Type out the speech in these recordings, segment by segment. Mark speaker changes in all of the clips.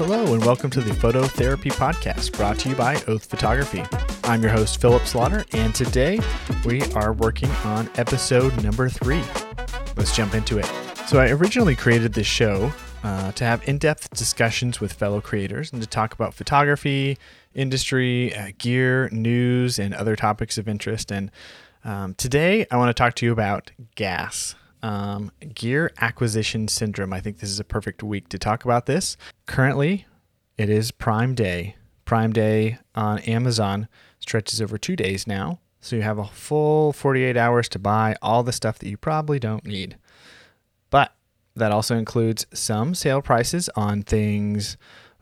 Speaker 1: Hello, and welcome to the Photo Therapy Podcast brought to you by Oath Photography. I'm your host, Philip Slaughter, and today we are working on episode number three. Let's jump into it. So, I originally created this show uh, to have in depth discussions with fellow creators and to talk about photography, industry, uh, gear, news, and other topics of interest. And um, today I want to talk to you about gas. Um, gear acquisition syndrome. I think this is a perfect week to talk about this. Currently, it is Prime Day. Prime Day on Amazon stretches over two days now. So you have a full 48 hours to buy all the stuff that you probably don't need. But that also includes some sale prices on things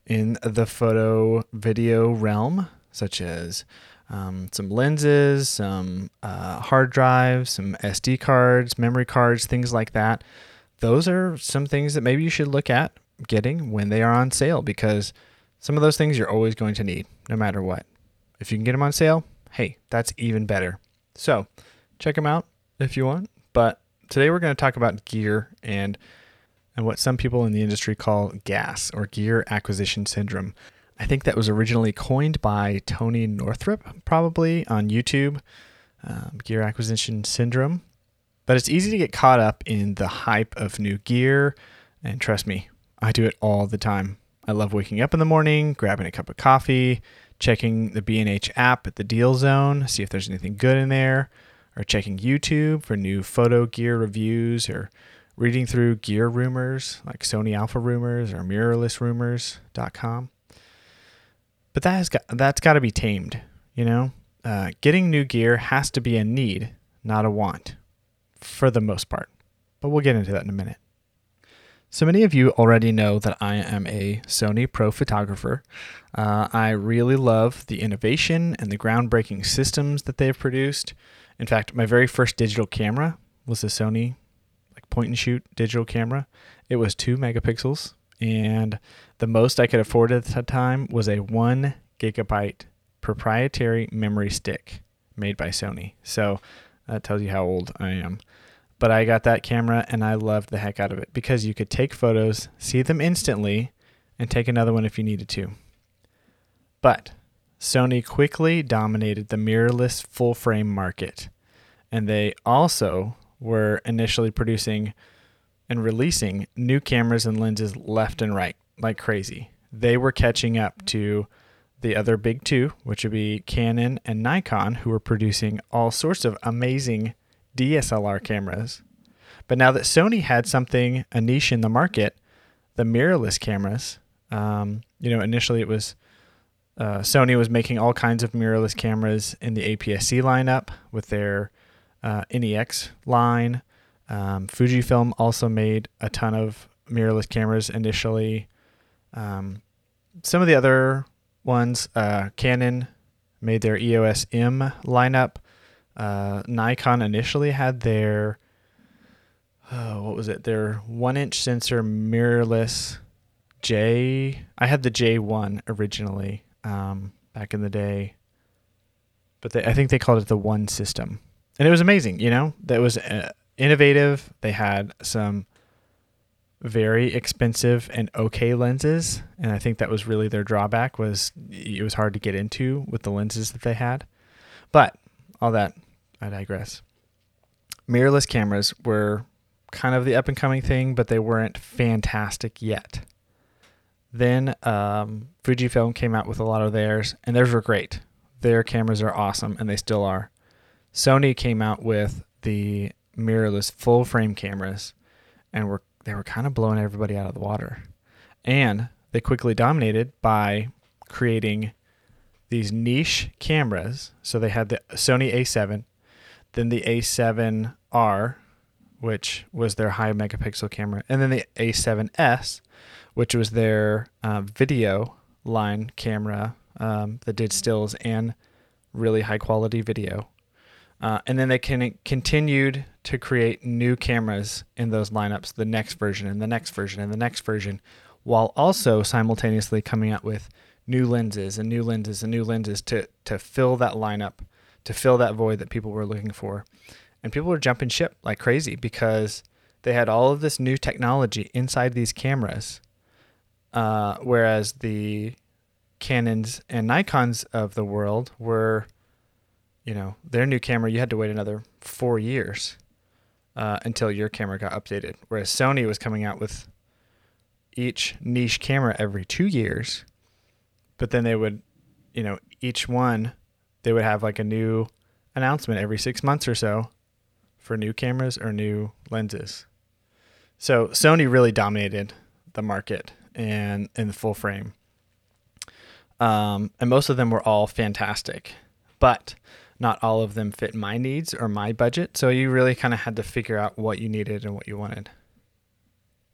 Speaker 1: in the photo video realm, such as um, some lenses, some uh, hard drives, some SD cards, memory cards, things like that. Those are some things that maybe you should look at getting when they are on sale because some of those things you're always going to need no matter what. If you can get them on sale, hey, that's even better. So check them out if you want. But today we're going to talk about gear and and what some people in the industry call GAS or gear acquisition syndrome. I think that was originally coined by Tony Northrup, probably on YouTube, um, gear acquisition syndrome. But it's easy to get caught up in the hype of new gear. And trust me, I do it all the time. I love waking up in the morning, grabbing a cup of coffee, checking the B&H app at the deal zone, see if there's anything good in there, or checking YouTube for new photo gear reviews, or reading through gear rumors like Sony Alpha Rumors or mirrorless MirrorlessRumors.com but that has got that's got to be tamed. You know, uh, getting new gear has to be a need, not a want, for the most part. But we'll get into that in a minute. So many of you already know that I am a Sony Pro photographer. Uh, I really love the innovation and the groundbreaking systems that they've produced. In fact, my very first digital camera was a Sony like point and shoot digital camera. It was two megapixels, and the most I could afford at the time was a one gigabyte proprietary memory stick made by Sony. So that tells you how old I am. But I got that camera and I loved the heck out of it because you could take photos, see them instantly, and take another one if you needed to. But Sony quickly dominated the mirrorless full frame market. And they also were initially producing and releasing new cameras and lenses left and right like crazy. They were catching up to the other big two, which would be Canon and Nikon, who were producing all sorts of amazing DSLR cameras. But now that Sony had something, a niche in the market, the mirrorless cameras, um, you know, initially it was uh, Sony was making all kinds of mirrorless cameras in the APS-C lineup with their uh, NEX line. Um, Fujifilm also made a ton of mirrorless cameras initially. Um, some of the other ones, uh, Canon made their EOS M lineup. Uh, Nikon initially had their, uh, what was it? Their one inch sensor mirrorless J. I had the J1 originally um, back in the day, but they, I think they called it the One system. And it was amazing, you know, that was uh, innovative. They had some very expensive and okay lenses and i think that was really their drawback was it was hard to get into with the lenses that they had. But all that i digress. Mirrorless cameras were kind of the up and coming thing but they weren't fantastic yet. Then um, fujifilm came out with a lot of theirs and theirs were great. Their cameras are awesome and they still are. Sony came out with the mirrorless full frame cameras and were they were kind of blowing everybody out of the water. And they quickly dominated by creating these niche cameras. So they had the Sony A7, then the A7R, which was their high megapixel camera, and then the A7S, which was their uh, video line camera um, that did stills and really high quality video. Uh, and then they can continued to create new cameras in those lineups, the next version and the next version and the next version, while also simultaneously coming out with new lenses and new lenses and new lenses to to fill that lineup, to fill that void that people were looking for. And people were jumping ship like crazy because they had all of this new technology inside these cameras Uh, whereas the Canons and Nikons of the world were, you know, their new camera, you had to wait another four years uh, until your camera got updated. Whereas Sony was coming out with each niche camera every two years, but then they would, you know, each one, they would have like a new announcement every six months or so for new cameras or new lenses. So Sony really dominated the market and in the full frame. Um, and most of them were all fantastic, but not all of them fit my needs or my budget. So you really kind of had to figure out what you needed and what you wanted.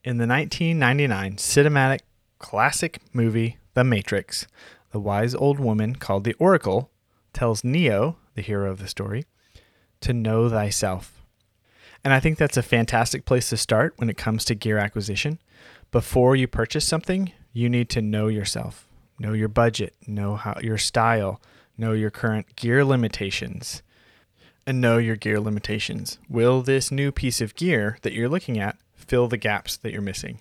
Speaker 1: In the 1999 cinematic classic movie The Matrix, the wise old woman called the Oracle tells Neo, the hero of the story, to know thyself. And I think that's a fantastic place to start when it comes to gear acquisition. Before you purchase something, you need to know yourself, know your budget, know how your style, know your current gear limitations, and know your gear limitations. Will this new piece of gear that you're looking at fill the gaps that you're missing?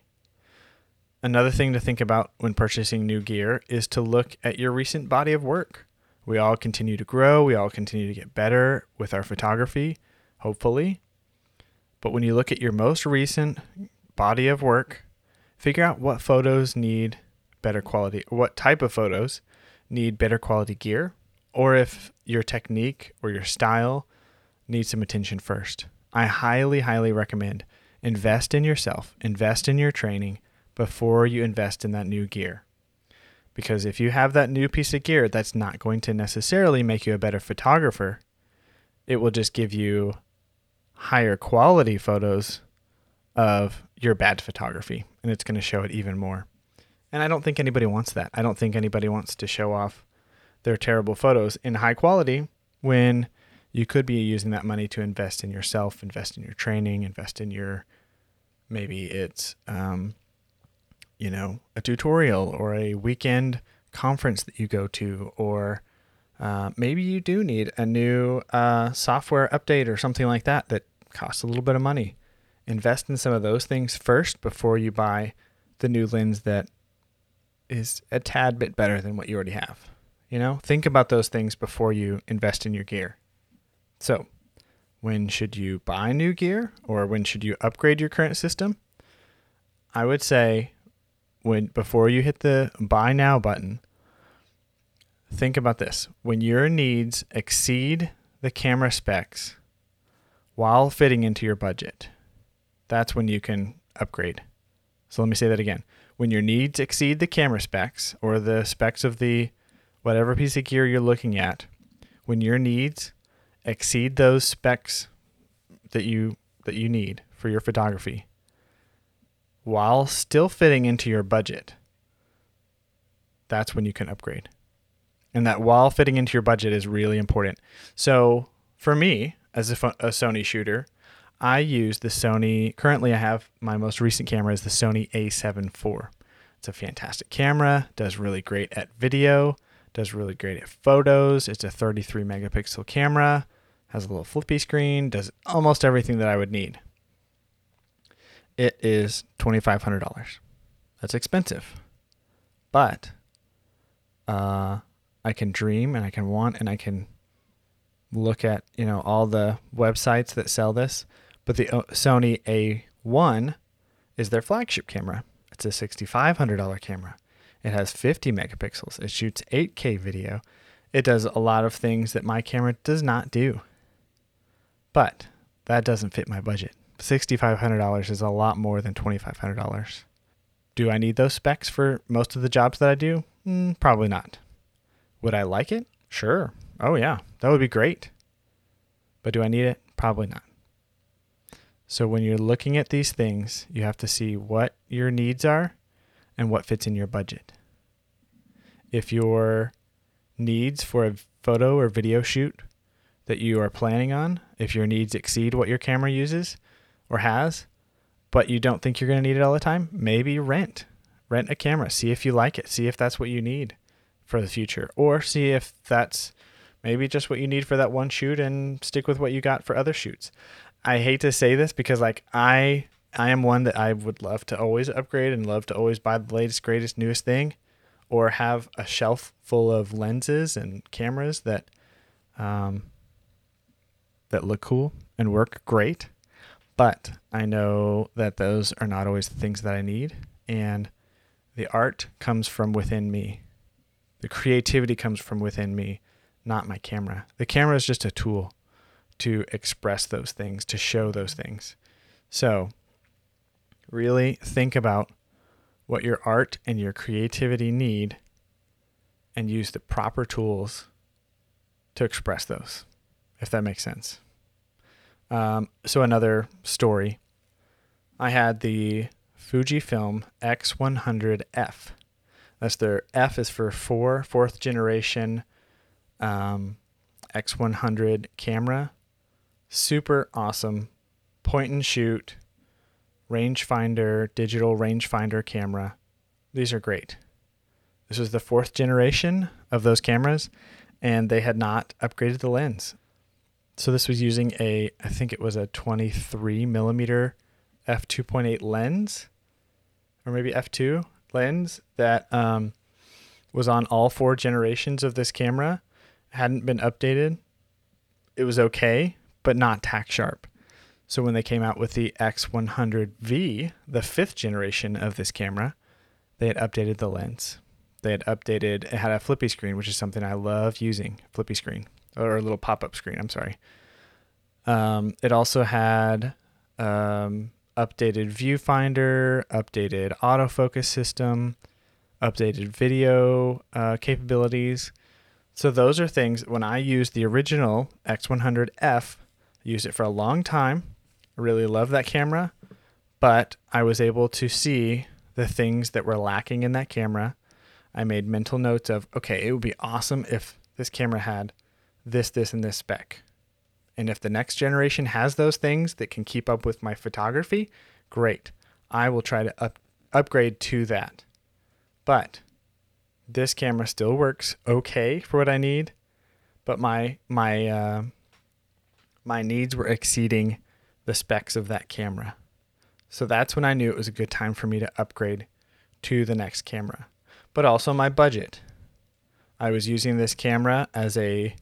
Speaker 1: Another thing to think about when purchasing new gear is to look at your recent body of work. We all continue to grow, we all continue to get better with our photography, hopefully. But when you look at your most recent body of work, figure out what photos need better quality, what type of photos need better quality gear, or if your technique or your style needs some attention first. I highly, highly recommend invest in yourself, invest in your training before you invest in that new gear. Because if you have that new piece of gear, that's not going to necessarily make you a better photographer. It will just give you higher quality photos of your bad photography, and it's going to show it even more. And I don't think anybody wants that. I don't think anybody wants to show off their terrible photos in high quality when you could be using that money to invest in yourself, invest in your training, invest in your maybe it's um, you know a tutorial or a weekend conference that you go to or uh, maybe you do need a new uh, software update or something like that that costs a little bit of money. Invest in some of those things first before you buy the new lens that is a tad bit better than what you already have. You know, think about those things before you invest in your gear. So, when should you buy new gear or when should you upgrade your current system? I would say when before you hit the buy now button, think about this. When your needs exceed the camera specs while fitting into your budget, that's when you can upgrade. So let me say that again. When your needs exceed the camera specs or the specs of the whatever piece of gear you're looking at, when your needs exceed those specs that you that you need for your photography while still fitting into your budget, that's when you can upgrade. And that while fitting into your budget is really important. So, for me, as a, a Sony shooter, I use the Sony. Currently, I have my most recent camera is the Sony A7 IV. It's a fantastic camera, does really great at video, does really great at photos. It's a 33 megapixel camera, has a little flippy screen, does almost everything that I would need. It is $2,500. That's expensive. But uh, I can dream and I can want and I can look at you know all the websites that sell this, but the uh, Sony A1 is their flagship camera. It's a $6,500 camera. It has 50 megapixels. It shoots 8K video. It does a lot of things that my camera does not do. But that doesn't fit my budget. $6,500 is a lot more than $2,500. Do I need those specs for most of the jobs that I do? Mm, probably not. Would I like it? Sure. Oh, yeah, that would be great. But do I need it? Probably not. So when you're looking at these things, you have to see what your needs are and what fits in your budget. If your needs for a photo or video shoot that you are planning on, if your needs exceed what your camera uses or has, but you don't think you're going to need it all the time, maybe rent. Rent a camera. See if you like it. See if that's what you need for the future. Or see if that's maybe just what you need for that one shoot and stick with what you got for other shoots. I hate to say this because like I I am one that I would love to always upgrade and love to always buy the latest, greatest, newest thing, or have a shelf full of lenses and cameras that um, that look cool and work great. But I know that those are not always the things that I need, and the art comes from within me. The creativity comes from within me, not my camera. The camera is just a tool to express those things, to show those things. So, really think about what your art and your creativity need and use the proper tools to express those, if that makes sense. Um, so, another story I had the Fujifilm X100F. That's their F is for four, fourth generation um, X100 camera. Super awesome point and shoot rangefinder, digital rangefinder camera. These are great. This was the fourth generation of those cameras, and they had not upgraded the lens. So this was using a, I think it was a 23 millimeter f2.8 lens, or maybe f2 lens that um, was on all four generations of this camera. Hadn't been updated. It was okay, but not tack sharp. So when they came out with the X100V, the fifth generation of this camera, they had updated the lens. They had updated, it had a flippy screen, which is something I love using, flippy screen, or a little pop up screen, I'm sorry. Um, it also had um, updated viewfinder, updated autofocus system, updated video uh, capabilities. So those are things when I used the original X100F, used it for a long time Really love that camera, but I was able to see the things that were lacking in that camera. I made mental notes of, okay, it would be awesome if this camera had this, this, and this spec. And if the next generation has those things that can keep up with my photography, great. I will try to up, upgrade to that. But this camera still works okay for what I need, but my my uh, my needs were exceeding the specs of that camera. So that's when I knew it was a good time for me to upgrade to the next camera. But also my budget. I was using this camera as a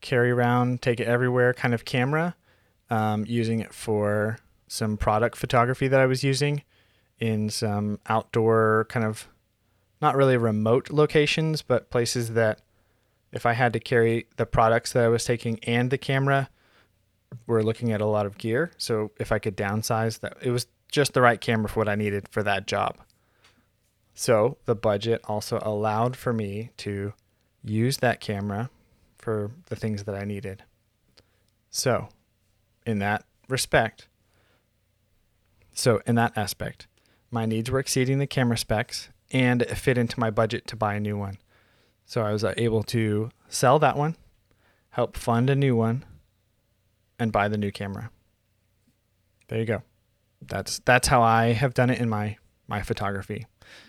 Speaker 1: carry around, take it everywhere kind of camera, um, using it for some product photography that I was using in some outdoor kind of not really remote locations, but places that if I had to carry the products that I was taking and the camera, we're looking at a lot of gear. So if I could downsize that, it was just the right camera for what I needed for that job. So the budget also allowed for me to use that camera for the things that I needed. So, in that respect, so in that aspect, my needs were exceeding the camera specs and it fit into my budget to buy a new one. So I was uh, able to sell that one, help fund a new one, and buy the new camera. There you go. That's that's how I have done it in my my photography.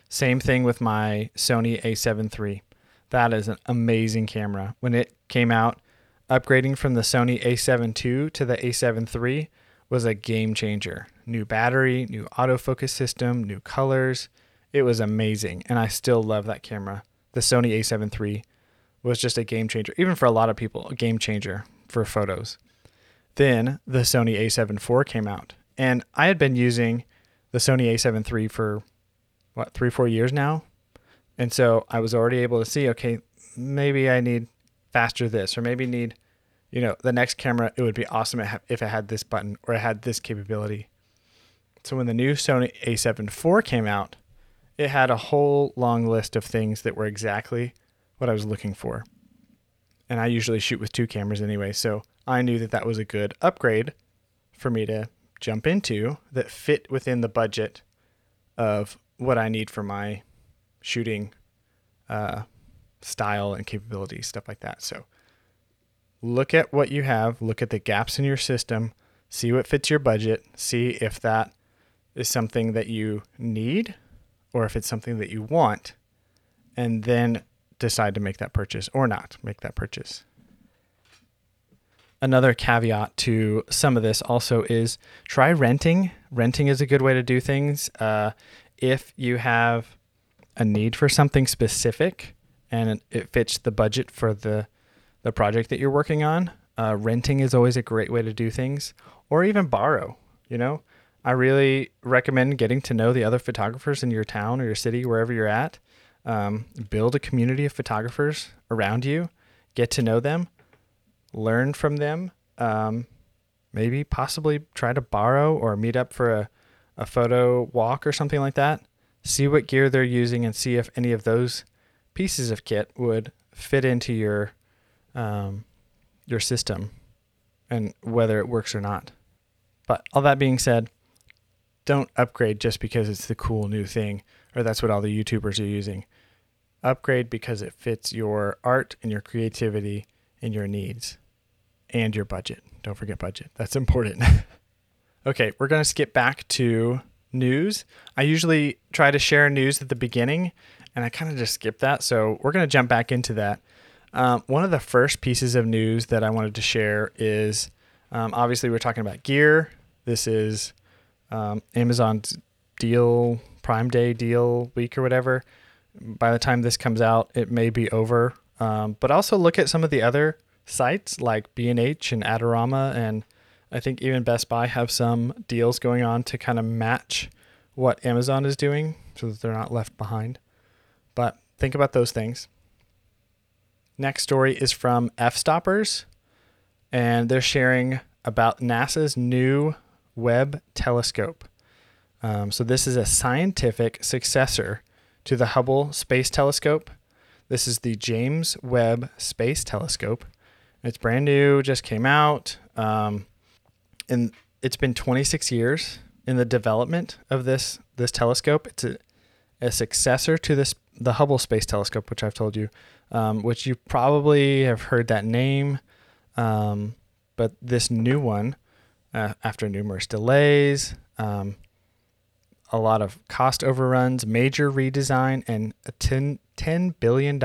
Speaker 1: Same thing with my Sony A7 III. That is an amazing camera. When it came out, upgrading from the Sony A7 II to the A7 III was a game changer. New battery, new autofocus system, new colors. It was amazing, and I still love that camera. The Sony A7 III was just a game changer, even for a lot of people, a game changer for photos. Then the Sony A7 IV came out, and I had been using the Sony A7 III for what three, four years now, and so I was already able to see, okay, maybe I need faster this, or maybe need, you know, the next camera. It would be awesome if it had this button or it had this capability. So when the new Sony A7 IV came out, it had a whole long list of things that were exactly what I was looking for. And I usually shoot with two cameras anyway, so I knew that that was a good upgrade for me to jump into that fit within the budget of what I need for my shooting uh, style and capabilities, stuff like that. So look at what you have, look at the gaps in your system, see what fits your budget, see if that is something that you need or if it's something that you want, and then decide to make that purchase or not make that purchase. Another caveat to some of this also is try renting. Renting is a good way to do things. Uh, if you have a need for something specific and it fits the budget for the the project that you're working on, uh, renting is always a great way to do things, or even borrow. You know, I really recommend getting to know the other photographers in your town or your city, wherever you're at. Um, build a community of photographers around you, get to know them, learn from them. Um, maybe possibly try to borrow or meet up for a, a photo walk or something like that. See what gear they're using and see if any of those pieces of kit would fit into your um, your system and whether it works or not. But all that being said, don't upgrade just because it's the cool new thing or that's what all the YouTubers are using. Upgrade because it fits your art and your creativity and your needs and your budget. Don't forget budget. That's important. okay, we're going to skip back to news. I usually try to share news at the beginning and I kind of just skip that. So we're going to jump back into that. Um, one of the first pieces of news that I wanted to share is um, obviously we're talking about gear. This is um, Amazon's deal, Prime Day deal week or whatever. By the time this comes out, it may be over. Um, but also look at some of the other sites like B&H and Adorama and I think even Best Buy have some deals going on to kind of match what Amazon is doing so that they're not left behind. But think about those things. Next story is from F Stoppers, and they're sharing about NASA's new Webb telescope. Um, so, this is a scientific successor to the Hubble Space Telescope. This is the James Webb Space Telescope. It's brand new, just came out. Um, and it's been 26 years in the development of this this telescope. It's a, a successor to this the Hubble Space Telescope, which I've told you um, which you probably have heard that name. Um, but this new one, uh, after numerous delays, um, a lot of cost overruns, major redesign, and a $10, $10 billion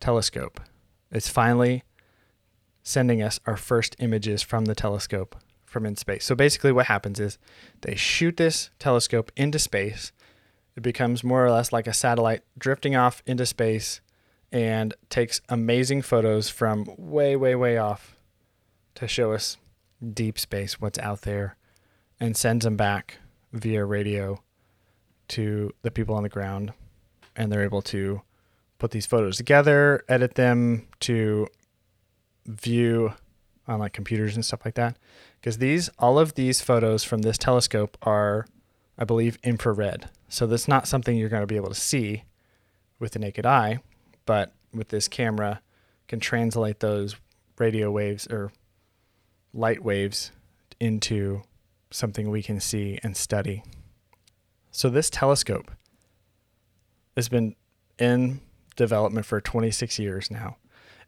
Speaker 1: telescope, It's finally sending us our first images from the telescope from in space. So basically, what happens is they shoot this telescope into space. It becomes more or less like a satellite drifting off into space and takes amazing photos from way, way, way off to show us deep space, what's out there, and sends them back via radio to the people on the ground. And they're able to put these photos together, edit them to view on like computers and stuff like that. Because these, all of these photos from this telescope are, I believe, infrared. So that's not something you're going to be able to see with the naked eye but with this camera can translate those radio waves or light waves into something we can see and study. So this telescope has been in development for 26 years now.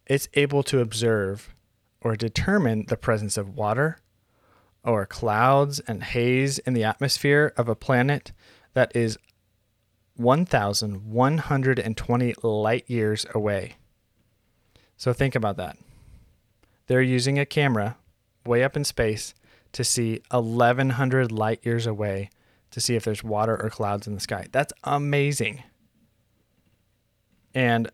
Speaker 1: It's able to observe or determine the presence of water or clouds and haze in the atmosphere of a planet that is 1,120 light years away. So think about that. They're using a camera way up in space to see 1,100 light years away to see if there's water or clouds in the sky. That's amazing. And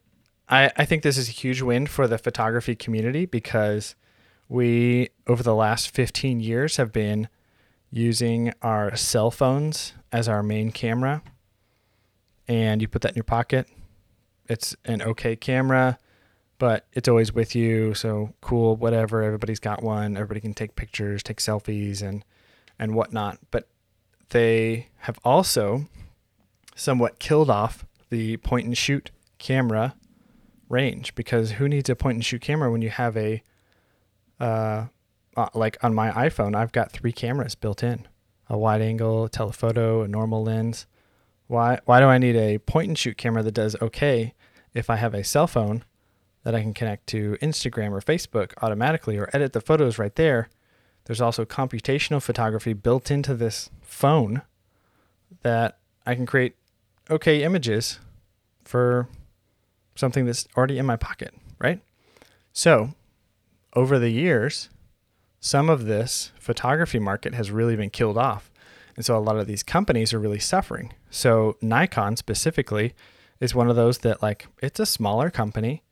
Speaker 1: I, I think this is a huge win for the photography community because we, over the last 15 years, have been using our cell phones as our main camera and you put that in your pocket. It's an okay camera, but it's always with you. So cool, whatever. Everybody's got one. Everybody can take pictures, take selfies, and and whatnot. But they have also somewhat killed off the point and shoot camera range because who needs a point and shoot camera when you have a uh, uh, like on my iPhone, I've got three cameras built in: a wide angle, a telephoto, a normal lens. Why why do I need a point and shoot camera that does okay if I have a cell phone that I can connect to Instagram or Facebook automatically or edit the photos right there? There's also computational photography built into this phone that I can create okay images for something that's already in my pocket, right? So, over the years, some of this photography market has really been killed off. And so a lot of these companies are really suffering. So Nikon specifically is one of those that like it's a smaller company.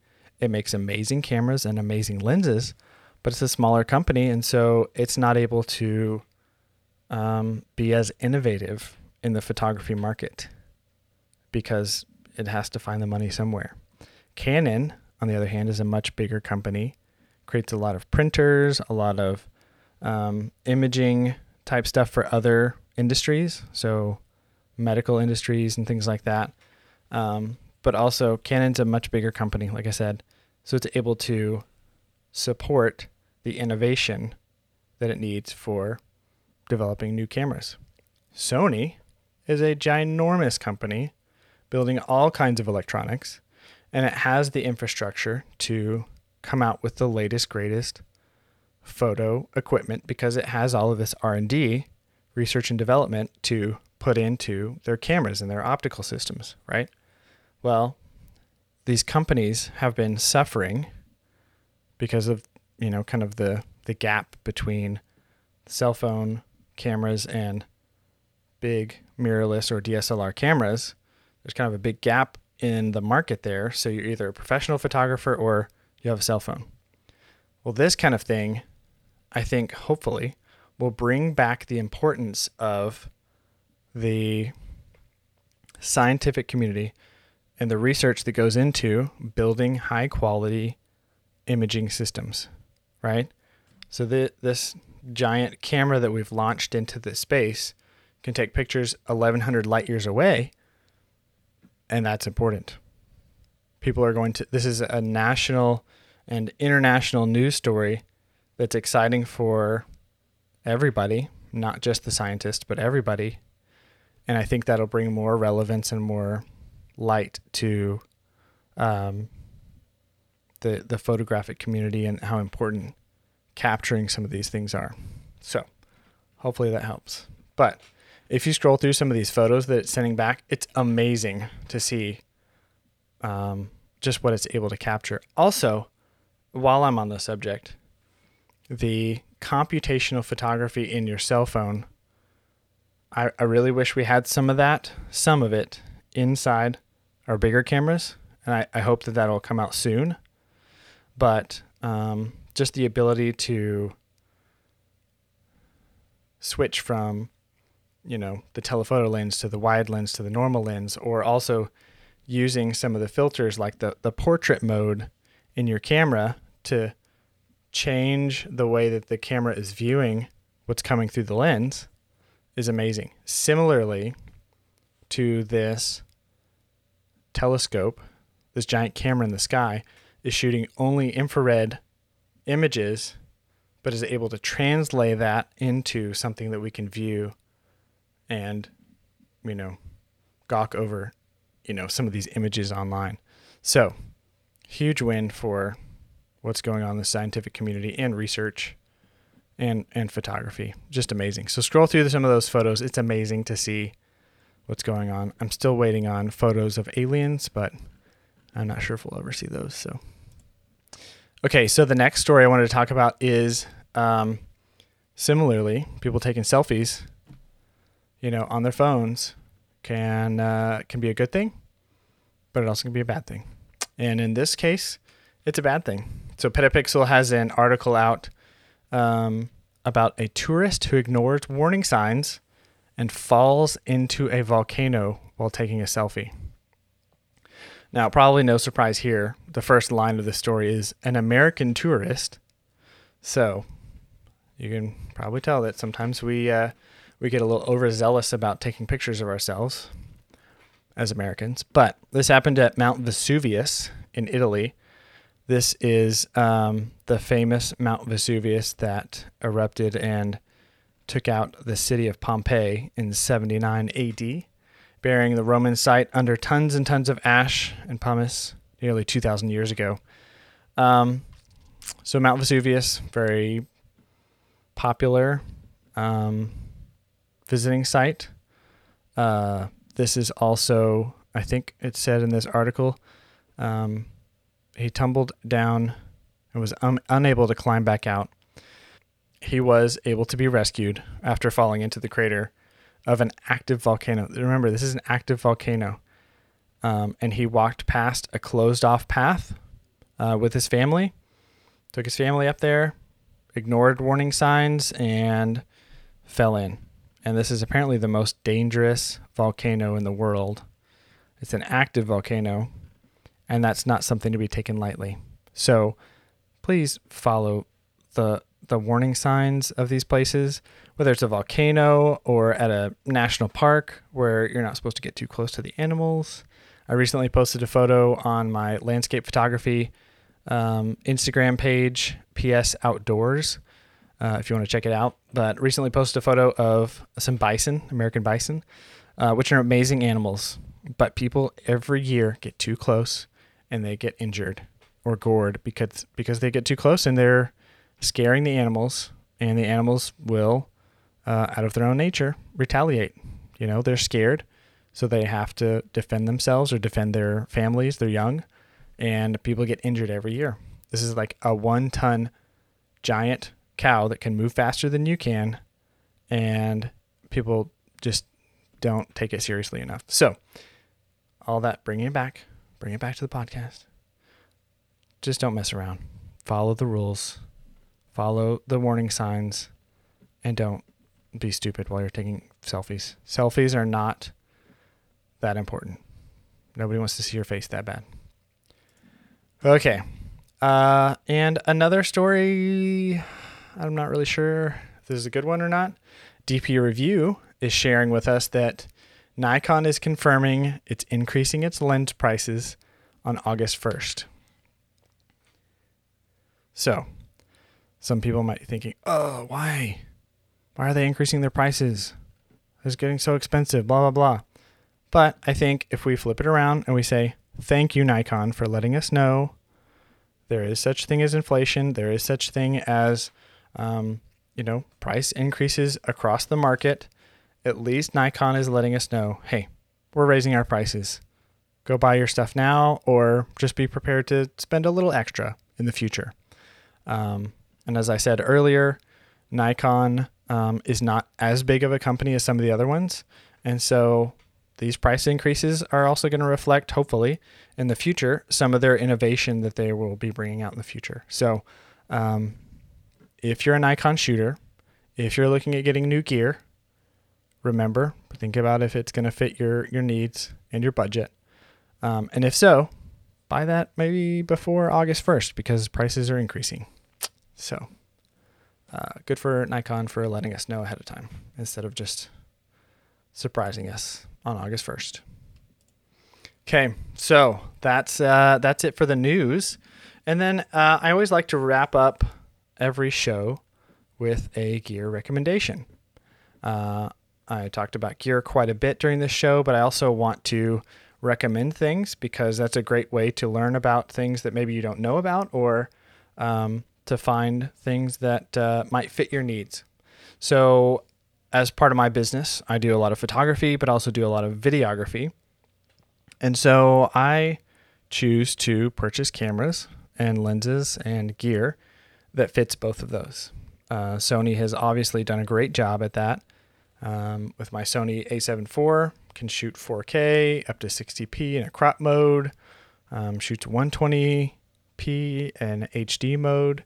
Speaker 1: It makes amazing cameras and amazing lenses, but it's a smaller company and so it's not able to um, be as innovative in the photography market because it has to find the money somewhere. Canon, on the other hand, is a much bigger company, creates a lot of printers, a lot of um, imaging type stuff for other industries, so medical industries and things like that. Um, but also, Canon's a much bigger company, like I said, so it's able to support the innovation that it needs for developing new cameras. Sony is a ginormous company building all kinds of electronics, and it has the infrastructure to come out with the latest, greatest photo equipment because it has all of this R&D research and development to put into their cameras and their optical systems, right? Well, these companies have been suffering because of, you know, kind of the the gap between cell phone cameras and big mirrorless or DSLR cameras. There's kind of a big gap in the market there. So you're either a professional photographer or you have a cell phone. Well, this kind of thing, I think, hopefully, will bring back the importance of the scientific community and the research that goes into building high quality imaging systems, right? So the, this giant camera that we've launched into the space can take pictures 1100 light years away and that's important. People are going to this is a national and international news story that's exciting for everybody, not just the scientists, but everybody. And I think that'll bring more relevance and more light to um, the the photographic community and how important capturing some of these things are. So, hopefully that helps. But if you scroll through some of these photos that it's sending back, it's amazing to see um, just what it's able to capture. Also, while I'm on the subject, the computational photography in your cell phone. I, I really wish we had some of that, some of it inside our bigger cameras. And I, I hope that that'll come out soon. But um, just the ability to switch from, you know, the telephoto lens to the wide lens to the normal lens, or also using some of the filters like the, the portrait mode in your camera to change the way that the camera is viewing what's coming through the lens is amazing. Similarly to this telescope, this giant camera in the sky is shooting only infrared images, but is able to translate that into something that we can view and, you know, gawk over, you know, some of these images online. So, huge win for what's going on in the scientific community and research and and photography. Just amazing. So scroll through some of those photos. It's amazing to see what's going on. I'm still waiting on photos of aliens, but I'm not sure if we'll ever see those. So okay, so the next story I wanted to talk about is um, similarly people taking selfies, you know, on their phones can uh, can be a good thing, but it also can be a bad thing. And in this case, it's a bad thing. So Petapixel has an article out um, about a tourist who ignores warning signs and falls into a volcano while taking a selfie. Now, probably no surprise here. The first line of the story is an American tourist. So, you can probably tell that sometimes we uh, we get a little overzealous about taking pictures of ourselves as Americans. But this happened at Mount Vesuvius in Italy, this is um, the famous Mount Vesuvius that erupted and took out the city of Pompeii in 79 AD, burying the Roman site under tons and tons of ash and pumice nearly 2,000 years ago. Um, so, Mount Vesuvius, very popular um, visiting site. Uh, this is also, I think it said in this article, um, he tumbled down and was un- unable to climb back out. He was able to be rescued after falling into the crater of an active volcano. Remember, this is an active volcano. Um, and he walked past a closed off path uh, with his family, took his family up there, ignored warning signs, and fell in. And this is apparently the most dangerous volcano in the world. It's an active volcano, and that's not something to be taken lightly. So please follow the the warning signs of these places, whether it's a volcano or at a national park where you're not supposed to get too close to the animals. I recently posted a photo on my landscape photography um, Instagram page, PS Outdoors, uh, if you want to check it out. But recently posted a photo of some bison, American bison, uh, which are amazing animals. But people every year get too close and they get injured or gored because because they get too close and they're scaring the animals, and the animals will, uh, out of their own nature, retaliate. You know, they're scared, so they have to defend themselves or defend their families, their young, and people get injured every year. This is like a one ton giant cow that can move faster than you can, and people just don't take it seriously enough. So, all that, bringing it back, bring it back to the podcast. Just don't mess around. Follow the rules follow the warning signs, and don't be stupid while you're taking selfies. Selfies are not that important. Nobody wants to see your face that bad. Okay. Uh, and another story, I'm not really sure if this is a good one or not. DP Review is sharing with us that Nikon is confirming it's increasing its lens prices on August 1st. So, some people might be thinking, oh, why? Why are they increasing their prices? It's getting so expensive, blah, blah, blah. But I think if we flip it around and we say, thank you, Nikon, for letting us know there is such thing as inflation, there is such thing as, um, you know, price increases across the market. At least Nikon is letting us know, hey, we're raising our prices. Go buy your stuff now, or just be prepared to spend a little extra in the future. Um, and as I said earlier, Nikon um, is not as big of a company as some of the other ones. And so these price increases are also going to reflect, hopefully, in the future, some of their innovation that they will be bringing out in the future. So um, if you're a Nikon shooter, if you're looking at getting new gear, remember, think about if it's going to fit your, your needs and your budget. Um, and if so, buy that maybe before August 1st because prices are increasing. So, uh, good for Nikon for letting us know ahead of time instead of just surprising us on August 1st. Okay, so that's uh, that's it for the news, and then uh, I always like to wrap up every show with a gear recommendation. Uh, I talked about gear quite a bit during this show, but I also want to recommend things because that's a great way to learn about things that maybe you don't know about or um, to find things that uh, might fit your needs. So, as part of my business, I do a lot of photography, but also do a lot of videography. And so I choose to purchase cameras and lenses and gear that fits both of those. Uh, Sony has obviously done a great job at that. Um, with my Sony a7 IV, can shoot 4K up to 60p in a crop mode, um, shoots 120p in HD mode,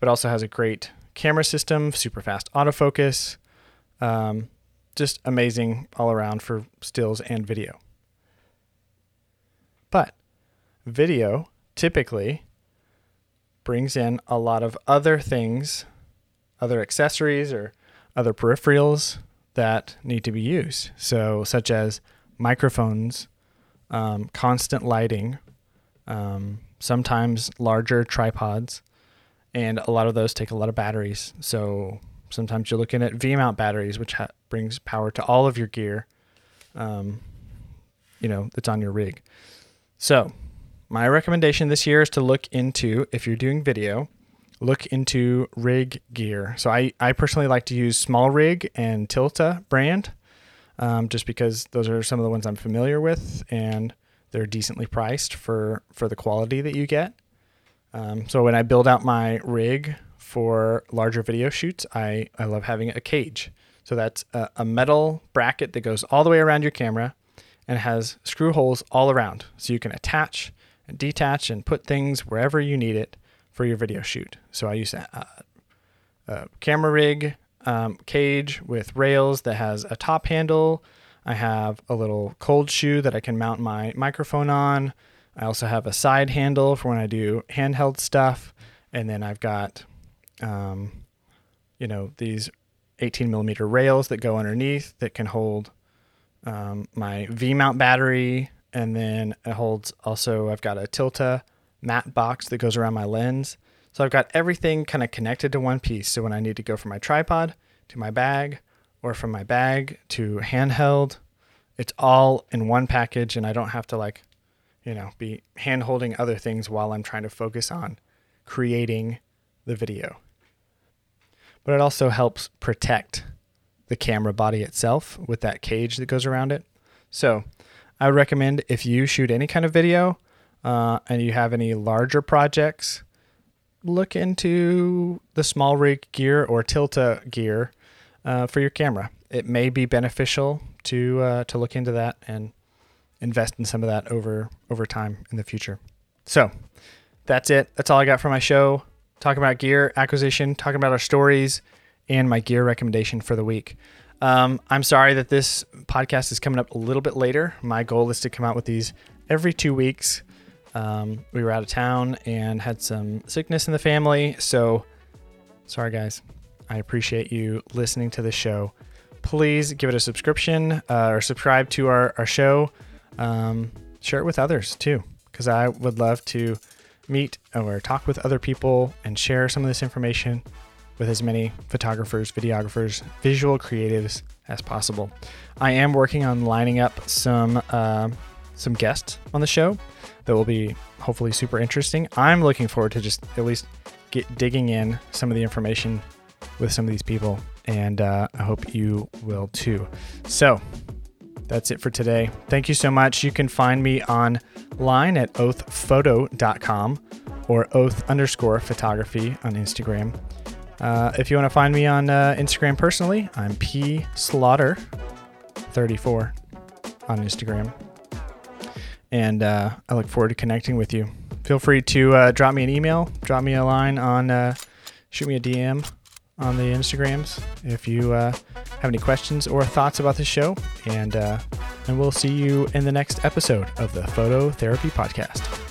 Speaker 1: but also has a great camera system, super fast autofocus, um, just amazing all around for stills and video. But video typically brings in a lot of other things, other accessories or other peripherals that need to be used. So, such as microphones, um, constant lighting, um, sometimes larger tripods, and a lot of those take a lot of batteries. So sometimes you're looking at V mount batteries, which ha- brings power to all of your gear, um, you know, that's on your rig. So my recommendation this year is to look into if you're doing video, look into rig gear. So I, I personally like to use Small Rig and Tilta brand, um, just because those are some of the ones I'm familiar with and they're decently priced for for the quality that you get. Um, so when I build out my rig for larger video shoots, I, I love having a cage. So that's a, a metal bracket that goes all the way around your camera and has screw holes all around. So you can attach and detach and put things wherever you need it for your video shoot. So I use a, a camera rig um, cage with rails that has a top handle. I have a little cold shoe that I can mount my microphone on. I also have a side handle for when I do handheld stuff. And then I've got, um, you know, these 18 millimeter rails that go underneath that can hold um, my V mount battery. And then it holds also, I've got a Tilta matte box that goes around my lens. So I've got everything kind of connected to one piece. So when I need to go from my tripod to my bag or from my bag to handheld, it's all in one package and I don't have to like, you know, be hand holding other things while I'm trying to focus on creating the video. But it also helps protect the camera body itself with that cage that goes around it. So I would recommend if you shoot any kind of video uh, and you have any larger projects, look into the SmallRig gear or Tilta gear uh, for your camera. It may be beneficial to uh, to look into that and invest in some of that over over time in the future. So that's it. That's all I got for my show. Talking about gear acquisition, talking about our stories, and my gear recommendation for the week. Um, I'm sorry that this podcast is coming up a little bit later. My goal is to come out with these every two weeks. Um, we were out of town and had some sickness in the family. So, sorry, guys. I appreciate you listening to the show. Please give it a subscription uh, or subscribe to our, our show. Um, share it with others too, because I would love to meet or talk with other people and share some of this information with as many photographers, videographers, visual creatives as possible. I am working on lining up some uh, some guests on the show that will be hopefully super interesting. I'm looking forward to just at least get digging in some of the information with some of these people, and uh, I hope you will too. So that's it for today. Thank you so much. You can find me online at oathphoto.com or oath underscore photography on Instagram. Uh, if you want to find me on uh, Instagram personally, I'm p slaughter 34 on Instagram and uh, I look forward to connecting with you. Feel free to uh, drop me an email, drop me a line on, uh, shoot me a DM on the Instagrams if you uh, have any questions or thoughts about the show. And, uh, and we'll see you in the next episode of the Photo Therapy Podcast.